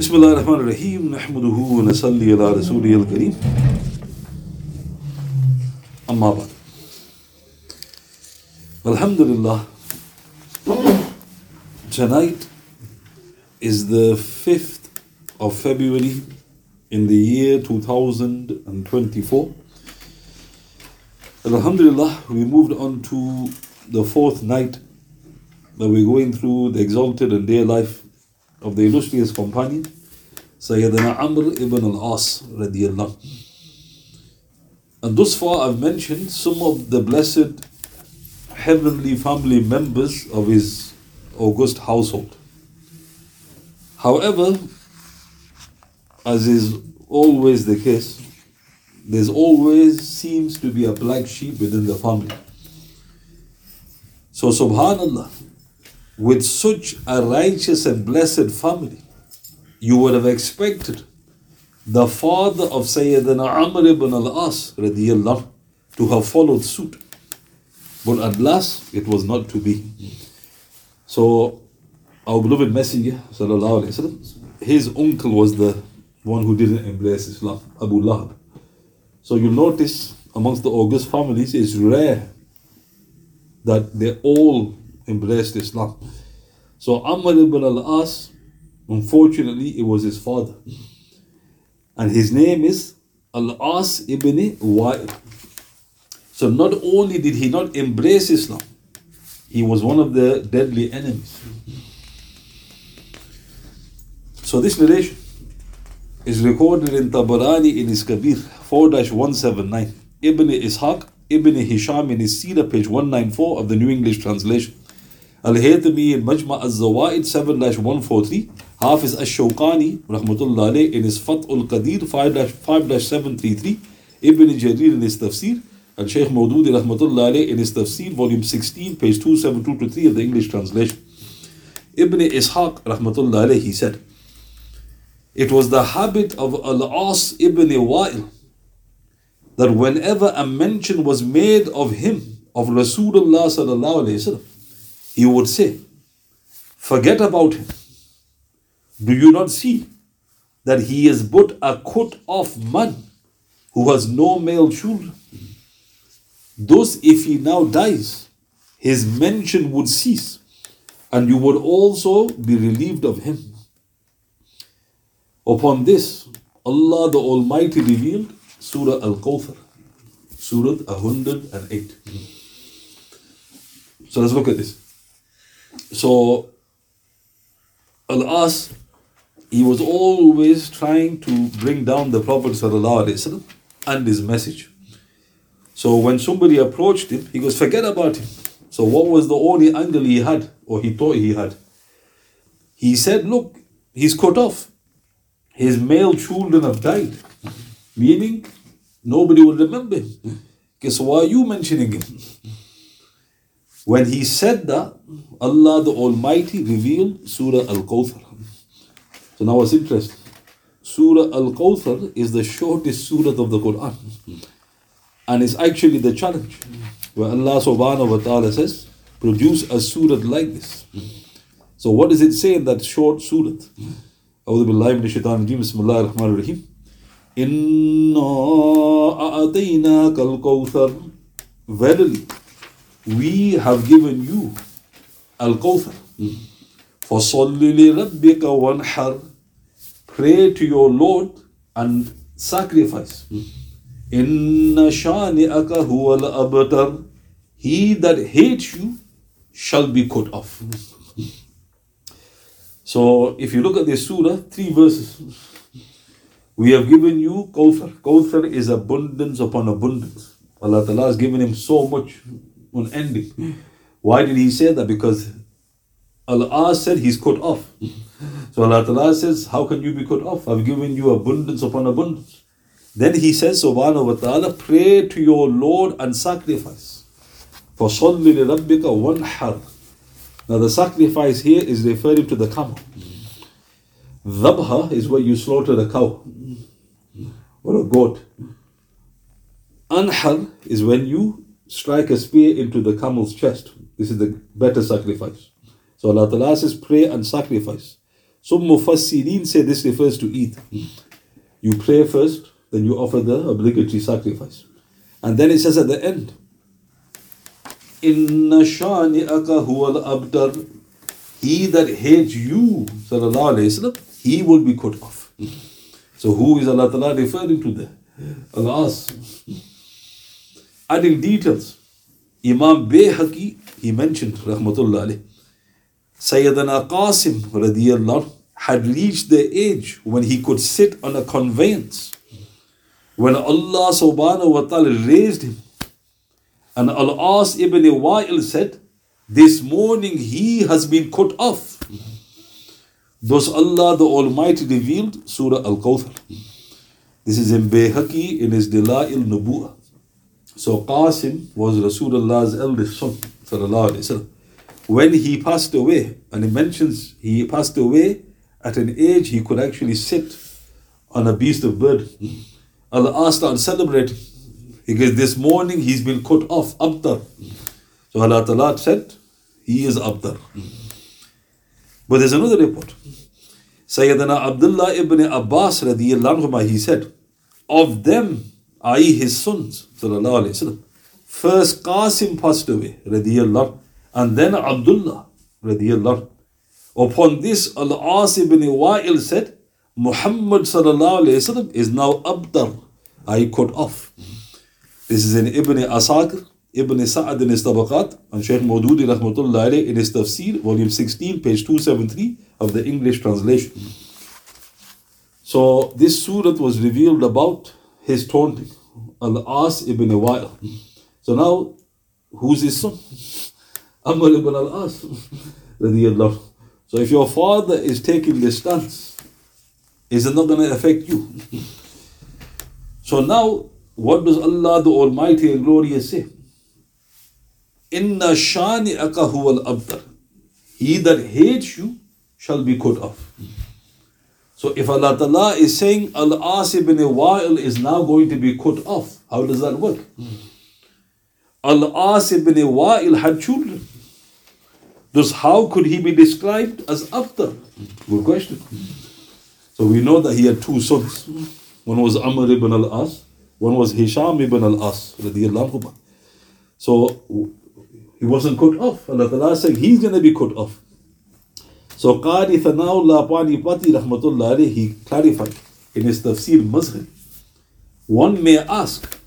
بسم الله الرحمن الرحيم نحمده ونصلي على رسوله الكريم أما بعد Alhamdulillah tonight is the 5th of February in the year 2024 Alhamdulillah we moved on to the fourth night that we're going through the exalted and dear life of the illustrious companion Sayyidina Amr ibn al-As radiyallahu and thus far I've mentioned some of the blessed heavenly family members of his august household. However, as is always the case, there's always seems to be a black sheep within the family. So, subhanAllah, with such a righteous and blessed family, you would have expected the father of Sayyidina Amr ibn al-As to have followed suit. But at last, it was not to be. So, our beloved Messenger, sallallahu wasallam, his uncle was the one who didn't embrace Islam, Abu Lahab. So you'll notice amongst the august families, it's rare that they all embraced Islam. So Amr ibn al-As, unfortunately, it was his father. And his name is Al-As ibn Wa'il. So not only did he not embrace Islam, he was one of the deadly enemies. So this narration is recorded in Tabarani in his Kabir 4-179, Ibn Ishaq, Ibn Hisham in his Sira, page 194 of the New English Translation. Al-Haythami in Majma' al-Zawaid 7-143, Hafiz al-Shawqani rahmatullah alayh in his Fath al-Qadir 5-733, Ibn Jarir in his Tafsir, and Shaykh Maududi rahmatullah alayh in his Tafsir, volume 16, page 272-3 of the English translation. Ibn Ishaq rahmatullah alayh, he said, it was the habit of Al-As ibn Wa'il that whenever a mention was made of him, of Rasulullah sallallahu alayhi wasallam, he would say, forget about him. Do you not see that he is but a cut off man who has no male children? Thus, if he now dies, his mention would cease, and you would also be relieved of him. Upon this, Allah the Almighty revealed Surah Al Kawthar, Surah 108. So let's look at this. So, Al As, he was always trying to bring down the Prophet and his message. So when somebody approached him, he goes, forget about him. So what was the only angle he had, or he thought he had? He said, look, he's cut off. His male children have died. Meaning, nobody will remember him. Okay, so why are you mentioning him? When he said that, Allah the Almighty revealed Surah Al Kawthar. So now what's interesting? Surah Al Kawthar is the shortest surah of the Quran. And it's actually the challenge. Where Allah subhanahu wa ta'ala says, produce a surah like this. So what does it say in that short surah? أعوذ بالله من الشيطان الرجيم بسم الله الرحمن الرحيم إنا أعطيناك الكوثر Verily, we have given you Al-Kawthar. فَصَلِّ لِرَبِّكَ وَانْحَرْ Pray to your Lord and sacrifice. إِنَّ شَانِئَكَ هُوَ الْأَبْتَرْ He that hates you shall be cut off. So if you look at this surah, three verses. We have given you Kawthar. Kawthar is abundance upon abundance. Allah Ta'ala has given him so much unending. Why did he say that? Because Allah said he's cut off. So Allah says, How can you be cut off? I've given you abundance upon abundance. Then he says, Subhanahu wa ta'ala, pray to your Lord and sacrifice. For surely, Rabbika wanhar. Now the sacrifice here is referring to the camel. Dhabha is where you slaughter a cow or a goat. Anhar is when you strike a spear into the camel's chest. This is the better sacrifice. So Allah Ta'ala says, pray and sacrifice. Some Mufassirin say this refers to Eid. You pray first, then you offer the obligatory sacrifice. And then it says at the end, Inna shani'aka huwal abtar. He that hates you, sallallahu alayhi he will be cut off. So who is Allah Ta'ala referring to there? Allah asks. Adding details. Imam Bayhaqi, he mentioned, rahmatullah Sayyidina Qasim radiyallahu had reached the age when he could sit on a conveyance. When Allah subhanahu wa ta'ala raised him, and Al-As ibn Wa'il said, This morning he has been cut off. Thus Allah the Almighty revealed Surah Al-Kawthar. This is in Bayhaqi in his Dala'il Nubu'ah. So Qasim was Rasulullah's eldest son. When he passed away, and he mentions he passed away at an age he could actually sit on a beast of burden. Allah started celebrating because this morning he's been cut off, Abtar. So Allah Ta'ala said, he is Abtar. But there's another report. Sayyidina Abdullah ibn Abbas radiallahu anhu, he said, of them, i.e. his sons, wasallam, first Qasim passed away, radiallahu, and then Abdullah, radiallahu. Upon this, Al-As ibn Wa'il said, Muhammad wasallam is now Abtar, i.e. cut off. This is in Ibn Asakir, Ibn Sa'ad in his Tabaqat, and Shaykh Maududi rahmatullah alayhi in his Tafsir, volume 16, page 273 of the English translation. So this surah was revealed about his taunting, Al-As ibn Wa'il. So now, who's his son? Amr ibn al-As. so if your father is taking this stance, is it not going to affect you? so now, what does Allah the Almighty and Glorious say? Inna shani huwa al-abtar. He that hates you shall be cut off. So if Allah Ta'ala is saying Al-As ibn Wa'il is now going to be cut off, how does that work? Al-As ibn Wa'il had children. Thus how could he be described as Abtar? Good question. So we know that he had two sons. One was Amr ibn al-As, one was Hisham ibn al-As. So he wasn't cut off. Allah Ta'ala said he's going to be cut off. So Qari Thanaullah Pati Rahmatullah he clarified in his tafsir Mazhar. One may ask,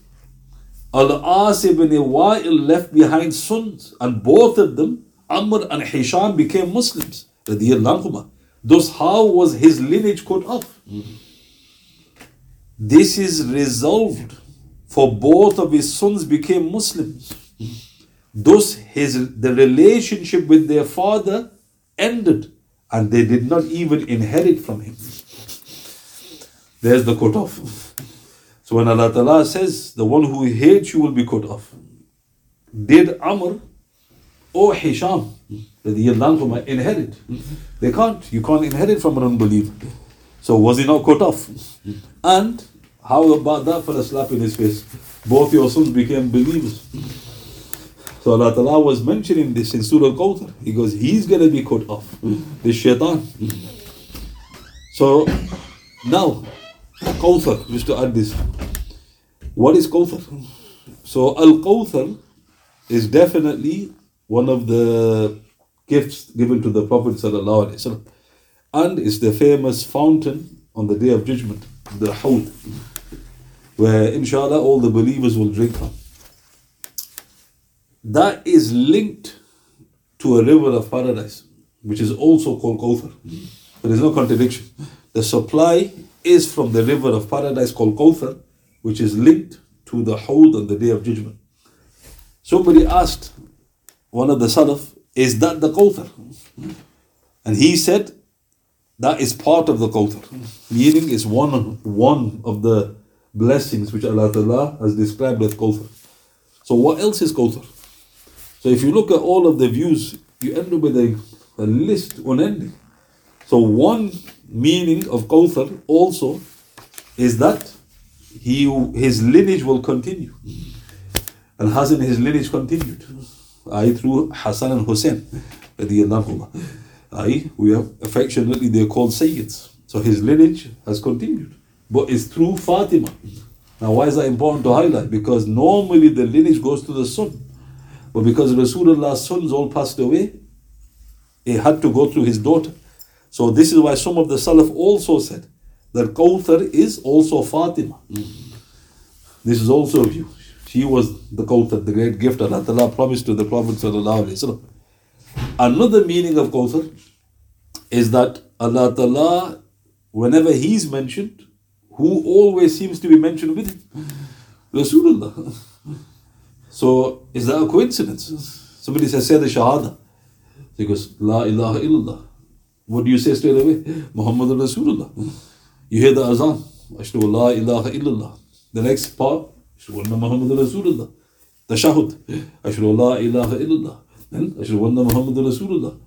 Al-As ibn Wa'il left behind sons and both of them, Amr and Hisham became Muslims. Thus how was his lineage cut off? This is resolved for both of his sons became Muslims. Thus, his the relationship with their father ended, and they did not even inherit from him. There's the cut off. So when Allah Ta'ala says, the one who hates you will be cut off. Did Amr or Hisham inherit? They can't. You can't inherit from an unbeliever. So was he not cut off? And how about that for a slap in his face? Both your sons became believers. So Allah Ta'ala was mentioning this in Surah Al-Kawthar. He goes, he's going to be cut off. This shaitan. So now, Kawthar, just to add this. What is Kawthar? So Al-Kawthar is definitely one of the gifts given to the Prophet Sallallahu. And it's the famous fountain on the Day of Judgment, the Hawd, where inshallah all the believers will drink from that is linked to a river of paradise, which is also called Kawthar. There is no contradiction. The supply is from the river of paradise called Kawthar, which is linked to the Hawd on the day of judgment. Somebody asked one of the Salaf, is that the Kawthar? And he said, that is part of the Kawthar, Meaning it's one, one of the blessings which Allah Ta'ala has described as Kawthar. So what else is Kawthar? So if you look at all of the views, you end up with a, a list unending. So one meaning of Kawthar also is that he his lineage will continue. And hasn't his lineage continued? I through Hassan and Hussein. Aye, we have affectionately they're called Sayyids. So his lineage has continued. But it's through Fatima. Now why is that important to highlight? Because normally the lineage goes to the son. But because Rasulullah's sons all passed away, it had to go through his daughter. So this is why some of the Salaf also said that Kawthar is also Fatima. This is also a view. She was the Kawthar, the great gift Allah Ta'ala promised to the Prophet Another meaning of Kawthar is that Allah Ta'ala, whenever He's mentioned, who always seems to be mentioned with Him? Rasulullah. So is that a coincidence? Somebody says, say the Shahada. He goes, La ilaha illallah. What do you say straight away? Muhammad Rasulullah. You hear the azan. Ashhadu la ilaha illallah. The next part, Ashhadu Muhammad Rasulullah. Tashahud. Ashhadu la ilaha illallah. Then Ashhadu Muhammad Rasulullah.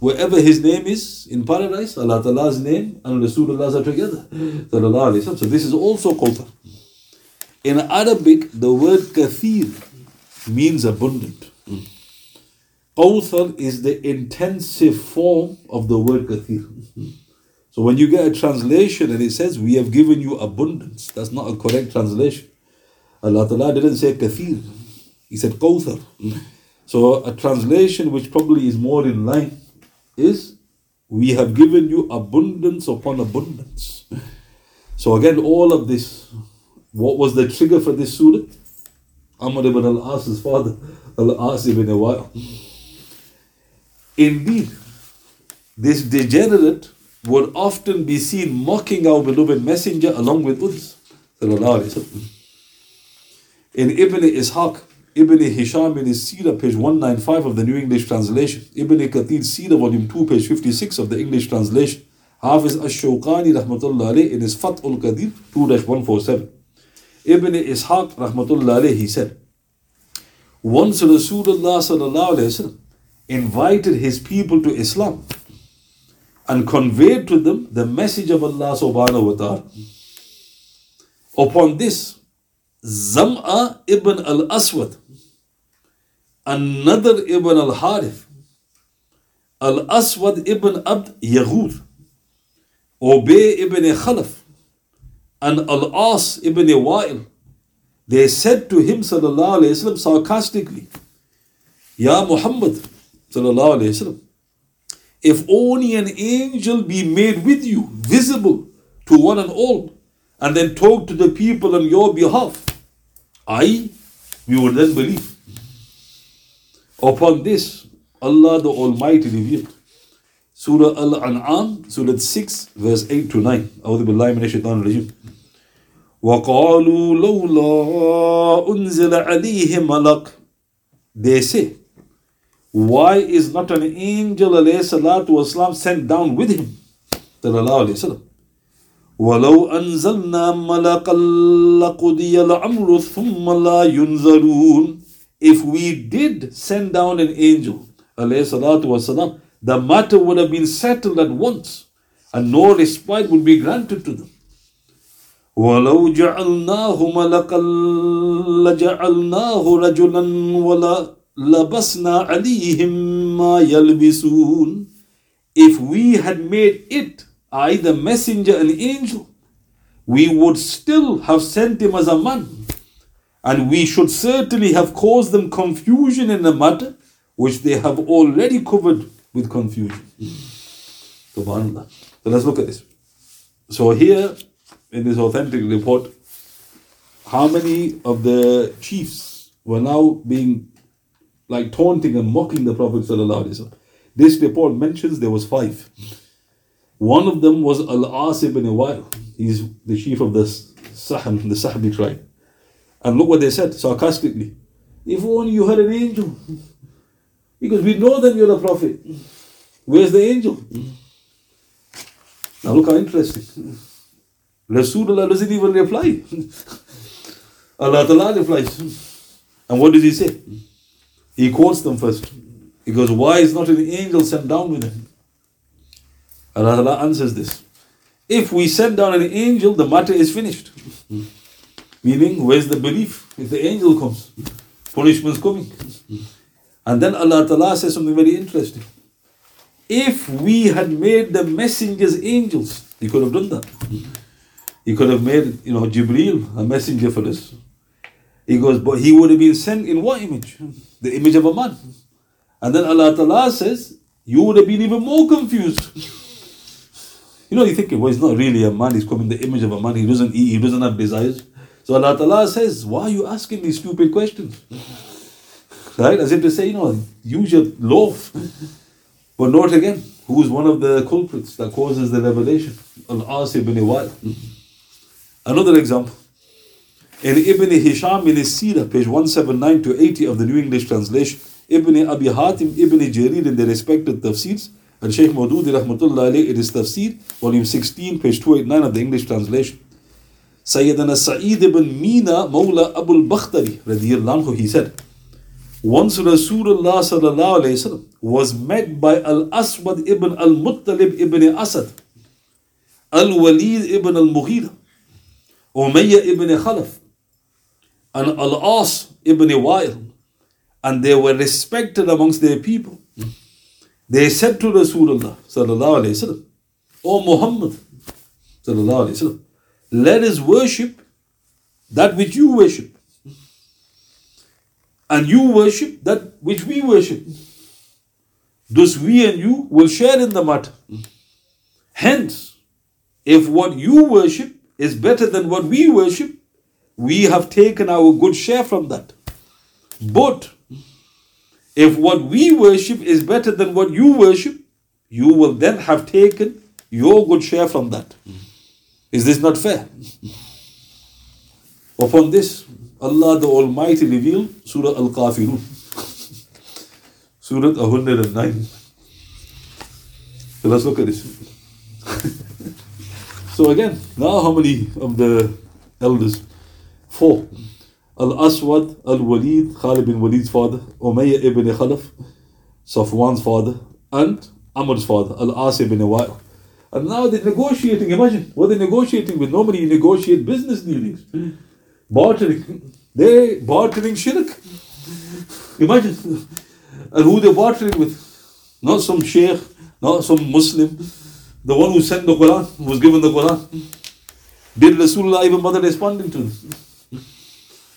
Wherever his name is in paradise, Allah Ta'ala's name and Rasulullah are together. So this is also Kawthar. In Arabic, the word kathir means abundant. Hmm. Kawthar is the intensive form of the word kathir. Hmm. So when you get a translation and it says, We have given you abundance, that's not a correct translation. Allah Ta'ala didn't say kathir, He said Kawthar. Hmm. So a translation which probably is more in line is, We have given you abundance upon abundance. So again, all of this, what was the trigger for this surah? Amr ibn al-As's father, al-As ibn Wa'il. Indeed, this degenerate would often be seen mocking our beloved messenger along with others. In Ibn Ishaq, Ibn Hisham in his Sirah, page 195 of the New English Translation, Ibn Kathir Sirah, volume 2, page 56 of the English Translation, Hafiz Ash-Shawqani, rahmatullah alayh, in his Fathul Qadir, 2-147. Ibn Ishaq, rahmatullah alayh, he said, once Rasulullah sallallahu alayhi invited his people to Islam and conveyed to them the message of Allah subhanahu wa ta'ala. Upon this, Zam'a ibn al Aswad, an-Nadr ibn al Harith, al Aswad ibn Abd Yaghuth, Ubay ibn Al Khalaf, and al As ibn Wa'il, they said to him sallallahu alayhi wasallam sarcastically, Ya Muhammad, if only an angel be made with you, visible to one and all, and then talk to the people on your behalf, I, we would then believe. Upon this, Allah the Almighty revealed. Surah Al-An'am, Surah 6, verse 8 to 9. أعوذ بالله من الشيطان الرجيم. وقالوا لولا أنزل عليه ملك. They say, why is not an angel والسلام, sent down with him? ولو أنزلنا ملكا لقضي الأمر ثم لا ينظرون If we did send down an angel والسلام, the matter would have been settled at once and no respite would be granted to them. ولو جعلناه ملكا لجعلناه رجلا ولا labasna alihim ma yalbisun. If we had made it either messenger and angel, we would still have sent him as a man. And we should certainly have caused them confusion in the matter which they have already covered with confusion. SubhanAllah. So let's look at this. So here in this authentic report, how many of the chiefs were now being like taunting and mocking the Prophet. This report mentions there was five. One of them was Al-As ibn Wa'il. He's the chief of the Sahm, the Sahbi tribe. And look what they said sarcastically. If only you had an angel. Because we know that you're a prophet. Where's the angel? Now look how interesting. Rasulullah doesn't even reply. Allah Ta'ala replies. And what does he say? He quotes them first. He goes, Why is not an angel sent down with him? Allah Ta'ala answers this. If we send down an angel, the matter is finished. Meaning, where's the belief? If the angel comes, punishment's coming. And then Allah Ta'ala says something very interesting. if we had made the messengers angels, he could have done that. He could have made, you know, Jibreel a messenger for us. He goes, but he would have been sent in what image? The image of a man. And then Allah Ta'ala says, you would have been even more confused. You know, you're thinking, well, he's not really a man, he's coming in the image of a man, he doesn't eat, he doesn't have desires. So Allah Ta'ala says, why are you asking these stupid questions? Right? As if to say, you know, use your loaf. But note again, who is one of the culprits that causes the revelation? Al-As ibn Wa'il. Another example. In Ibn Hisham in his Sirah, page 179 to 80 of the New English Translation, Ibn Abi Hatim, Ibn Jarir in their respective tafsirs, and Shaykh Maududi rahmatullah alayh in his tafsir, volume 16, page 289 of the English translation. Sayyidina Sa'id ibn Mina, Mawla Abu al-Bakhtari, radiyallahu he said, once Rasulullah sallallahu alayhi wasallam was met by Al-Aswad ibn Al-Muttalib ibn Asad, Al-Walid ibn Al-Mughira, Umayyah ibn Khalaf, and Al-As ibn Wa'il, and they were respected amongst their people. They said to Rasulullah sallallahu alayhi wasallam, O Muhammad sallallahu alayhi wasallam, let us worship that which you worship and you worship that which we worship. Thus, we and you will share in the matter. Hence, if what you worship is better than what we worship, we have taken our good share from that. But if what we worship is better than what you worship, you will then have taken your good share from that. Is this not fair? Upon this, Allah the Almighty revealed Surah Al Kafirun, Surah 109. So let's look at this. So again, now how many of the elders? Four. Al Aswad, Al Walid, Khalid bin Walid's father, Umayyah ibn Khalaf, Safwan's father, and Amr's father, Al As ibn Wa'il. And now they're negotiating. Imagine what they're negotiating with. Normally, you negotiate business dealings, bartering. They bartering shirk. Imagine. And who they're bartering with? Not some sheikh, not some Muslim. The one who sent the Quran, was given the Quran. Did Rasulullah even bother responding to this?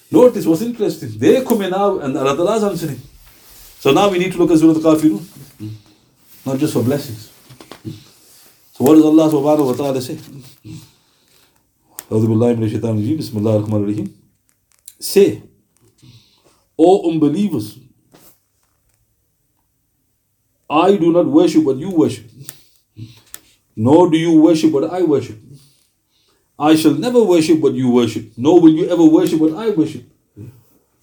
Notice what's interesting. They come in now and Allah is answering. So now we need to look at Surah Al-Kafirun. Not just for blessings. So what does Allah subhanahu wa ta'ala say? Say, O unbelievers, I do not worship what you worship, nor do you worship what I worship. I shall never worship what you worship, nor will you ever worship what I worship.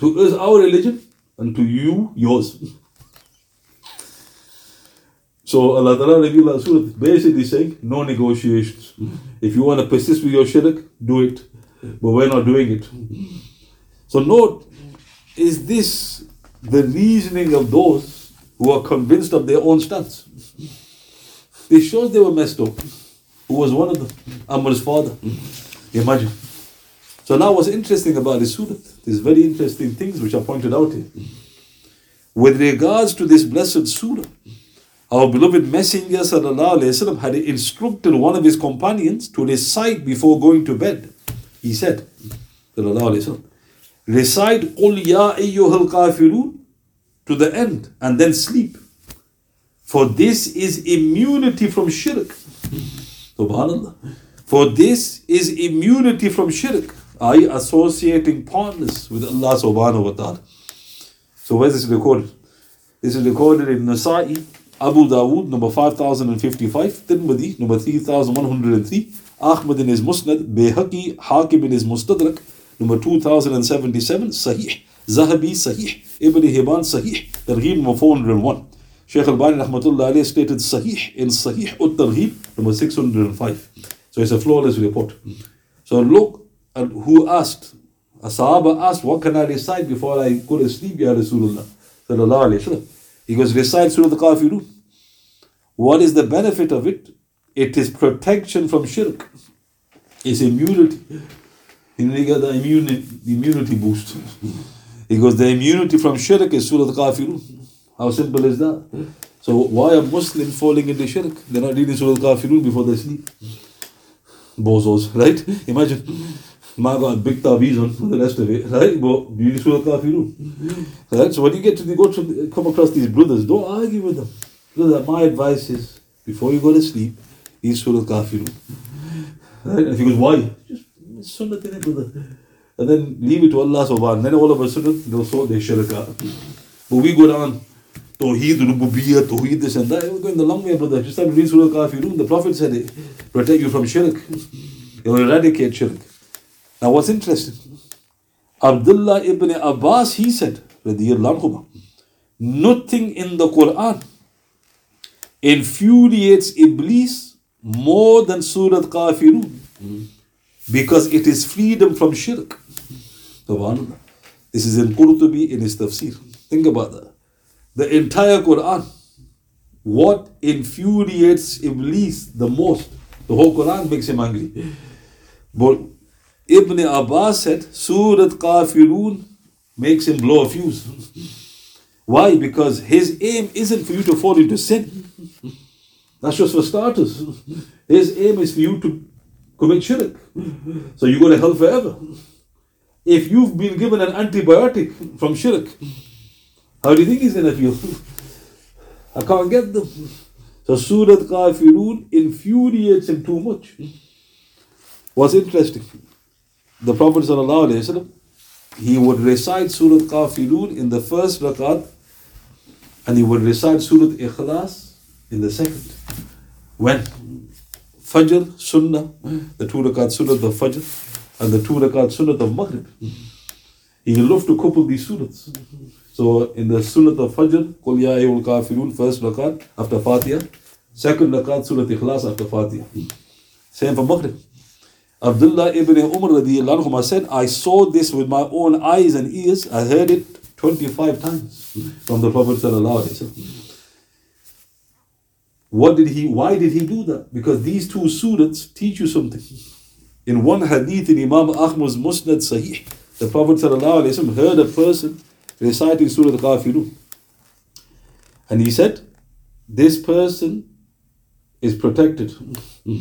To us, our religion, and to you, yours. So Allah Ta'ala revealed Surah basically saying, no negotiations. If you want to persist with your shirk, do it. But we're not doing it. So note, is this the reasoning of those who are convinced of their own stance? This shows they were messed up. Who was one of them? Amr's father. Imagine. So now what's interesting about this surah, there's very interesting things which are pointed out here. With regards to this blessed surah, our beloved Messenger وسلم, had instructed one of his companions to recite before going to bed. He said, وسلم, recite قُلْ يَا أَيُّهَا الْكَافِرُونَ to the end and then sleep. For this is immunity from shirk. Subhanallah. For this is immunity from shirk, i.e., associating partners with Allah subhanahu wa ta'ala. So, where is this recorded? This is recorded in Nasa'i, Abu Dawood, number 5055, Tirmidhi, number 3103, Ahmad in his Musnad, Bayhaqi, Hakim in his Mustadrak, number 2077, Sahih, Zahabi, Sahih, Ibn Hibban, Sahih, Targhib number 401. Shaykh al-Bani rahmatullah stated Sahih in Sahih ut-Targhib number 605. So it's a flawless report. So look at who asked. A Sahaba asked, what can I recite before I go to sleep, Ya Rasulullah? Sallallahu alayhi wa He goes, recite Surah Al-Kafirun. What is the benefit of it? It is protection from shirk. It's immunity. You know, you get the immunity, immunity boost. He goes, the immunity from shirk is Surah Al-Kafirun. How simple is that? Hmm? So why are Muslims falling into shirk? They're not reading Surah Al-Kafirun before they sleep. Bozos, right? Imagine. Ma got big taweez on for the rest of it, right? But reading Surah Al-Kafirun. Right? So when you get to the, go to come across these brothers, don't argue with them. Brother, my advice is before you go to sleep, read Surah Al-Kafirun. Right? And if he goes, why? Just sunnah in it, brother. And then leave it to Allah subhanahu wa ta'ala. Then all of a sudden, they'll sort their shirk out. But we go down, Tawheed, Rububiyyah, Tawheed, this and that. We're going the long way, brother. Just like read Surah Kafirun. The Prophet said it. Protect you from shirk. It will eradicate shirk. Now what's interesting? Abdullah ibn Abbas, he said, nothing in the Quran infuriates Iblis more than Surah Kafirun because it is freedom from shirk. This is in Qurtubi in his tafsir. Think about that. The entire Quran. What infuriates Iblis the most? The whole Quran makes him angry. But Ibn Abbas said, Surat Kafirun makes him blow a fuse. Why? Because his aim isn't for you to fall into sin. That's just for starters. His aim is for you to commit shirk. So you go to hell forever. If you've been given an antibiotic from shirk, how do you think he's going to feel? I can't get them. So Surat Kafirun infuriates him too much. What's interesting? The Prophet ﷺ, he would recite Surat Kafirun in the first rakat and he would recite Surat Ikhlas in the second. When? Fajr, Sunnah, the two rakat Sunnah of Fajr, and the two rakat Sunnah of Maghrib. He loved to couple these surahs. So in the Sunnah of Fajr, Qul Ya Ayyul Kafirun, first rakat after Fatiha, second rakat Surah Ikhlas after Fatiha. Same for Maghrib. Abdullah ibn Umar anhuma said, I saw this with my own eyes and ears. I heard it 25 times from the Prophet. What did he, why did he do that? Because these two surahs teach you something. In one hadith in Imam Ahmad's Musnad Sahih, the Prophet heard a person reciting Surah Al-Kafirun. And he said, this person is protected.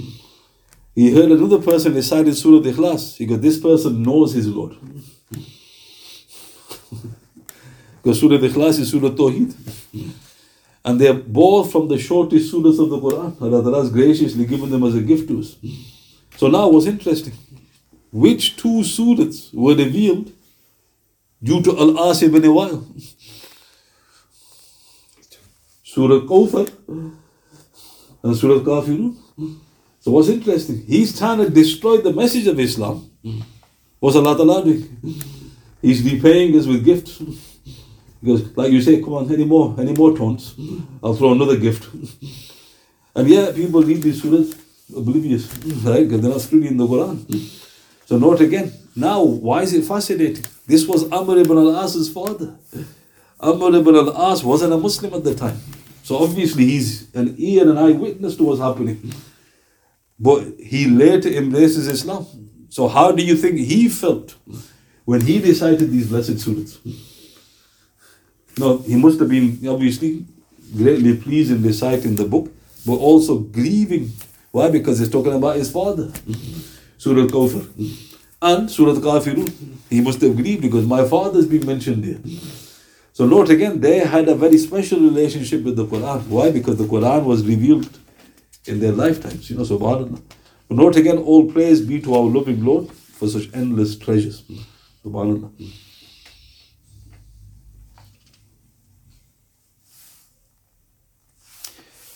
He heard another person reciting Surah Al-Ikhlas. He goes, this person knows his Lord. because Surah Al-Ikhlas is Surah Tawheed. And they are both from the shortest surahs of the Quran. Allah has graciously given them as a gift to us. So now what's interesting? Which two surahs were revealed due to Al-As ibn Wa'il? Surah Kawthar and Surah Kafirun. So what's interesting? He's trying to destroy the message of Islam. What's Allah Ta'ala doing? He's repaying us with gifts. Because, like you say, come on, any more, any more taunts, I'll throw another gift. and yeah, people read these surahs oblivious, right? Because they're not studying the Quran. So note again. Now, why is it fascinating? This was Amr ibn al-As's father. Amr ibn al-As wasn't a Muslim at the time. So obviously he's an ear and an eyewitness to what's happening. But he later embraces Islam. So how do you think he felt when he recited these blessed surahs? No, he must have been obviously greatly pleased in reciting the book, but also grieving. Why? Because he's talking about his father. Surah Kawthar. And Surah Kafirun. He must have grieved because my father has been mentioned there. So note again, they had a very special relationship with the Quran. Why? Because the Quran was revealed in their lifetimes. You know, subhanAllah. But note again, all praise be to our loving Lord for such endless treasures. Subhanallah.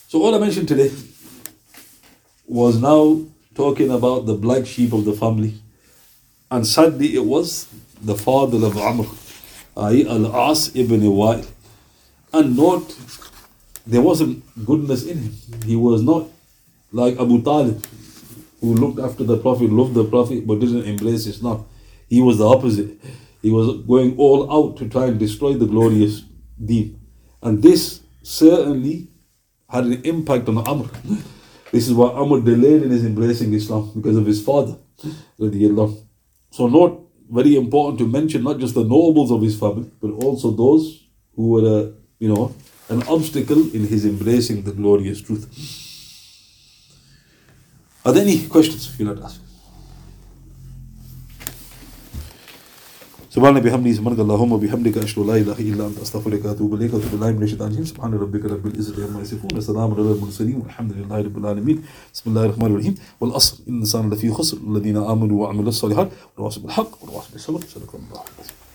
So all I mentioned today was now talking about the black sheep of the family. And sadly it was the father of Amr, Al-As ibn Wa'il. And note, there wasn't goodness in him. He was not like Abu Talib, who looked after the Prophet, loved the Prophet, but didn't embrace Islam. He was the opposite. He was going all out to try and destroy the glorious deen. And this certainly had an impact on Amr. This is why Amr delayed in his embracing Islam because of his father. So, not very important to mention not just the nobles of his family, but also those who were, uh, you know, an obstacle in his embracing the glorious truth. Are there any questions you'd like to ask? سبحان بحمده سبحانك اللهم وبحمدك أشهد أن لا إله إلا أنت أستغفرك وأتوب إليك. واتوب بالله من الشيطان الرجيم. سبحان ربك رب العزة عما يصفون وسلام على المرسلين والحمد لله رب العالمين. بسم الله الرحمن الرحيم. والأصل إن الإنسان لفي خسر الذين آمنوا وعملوا الصالحات والواصل بالحق والواصل بالصبر. صدق الله العظيم.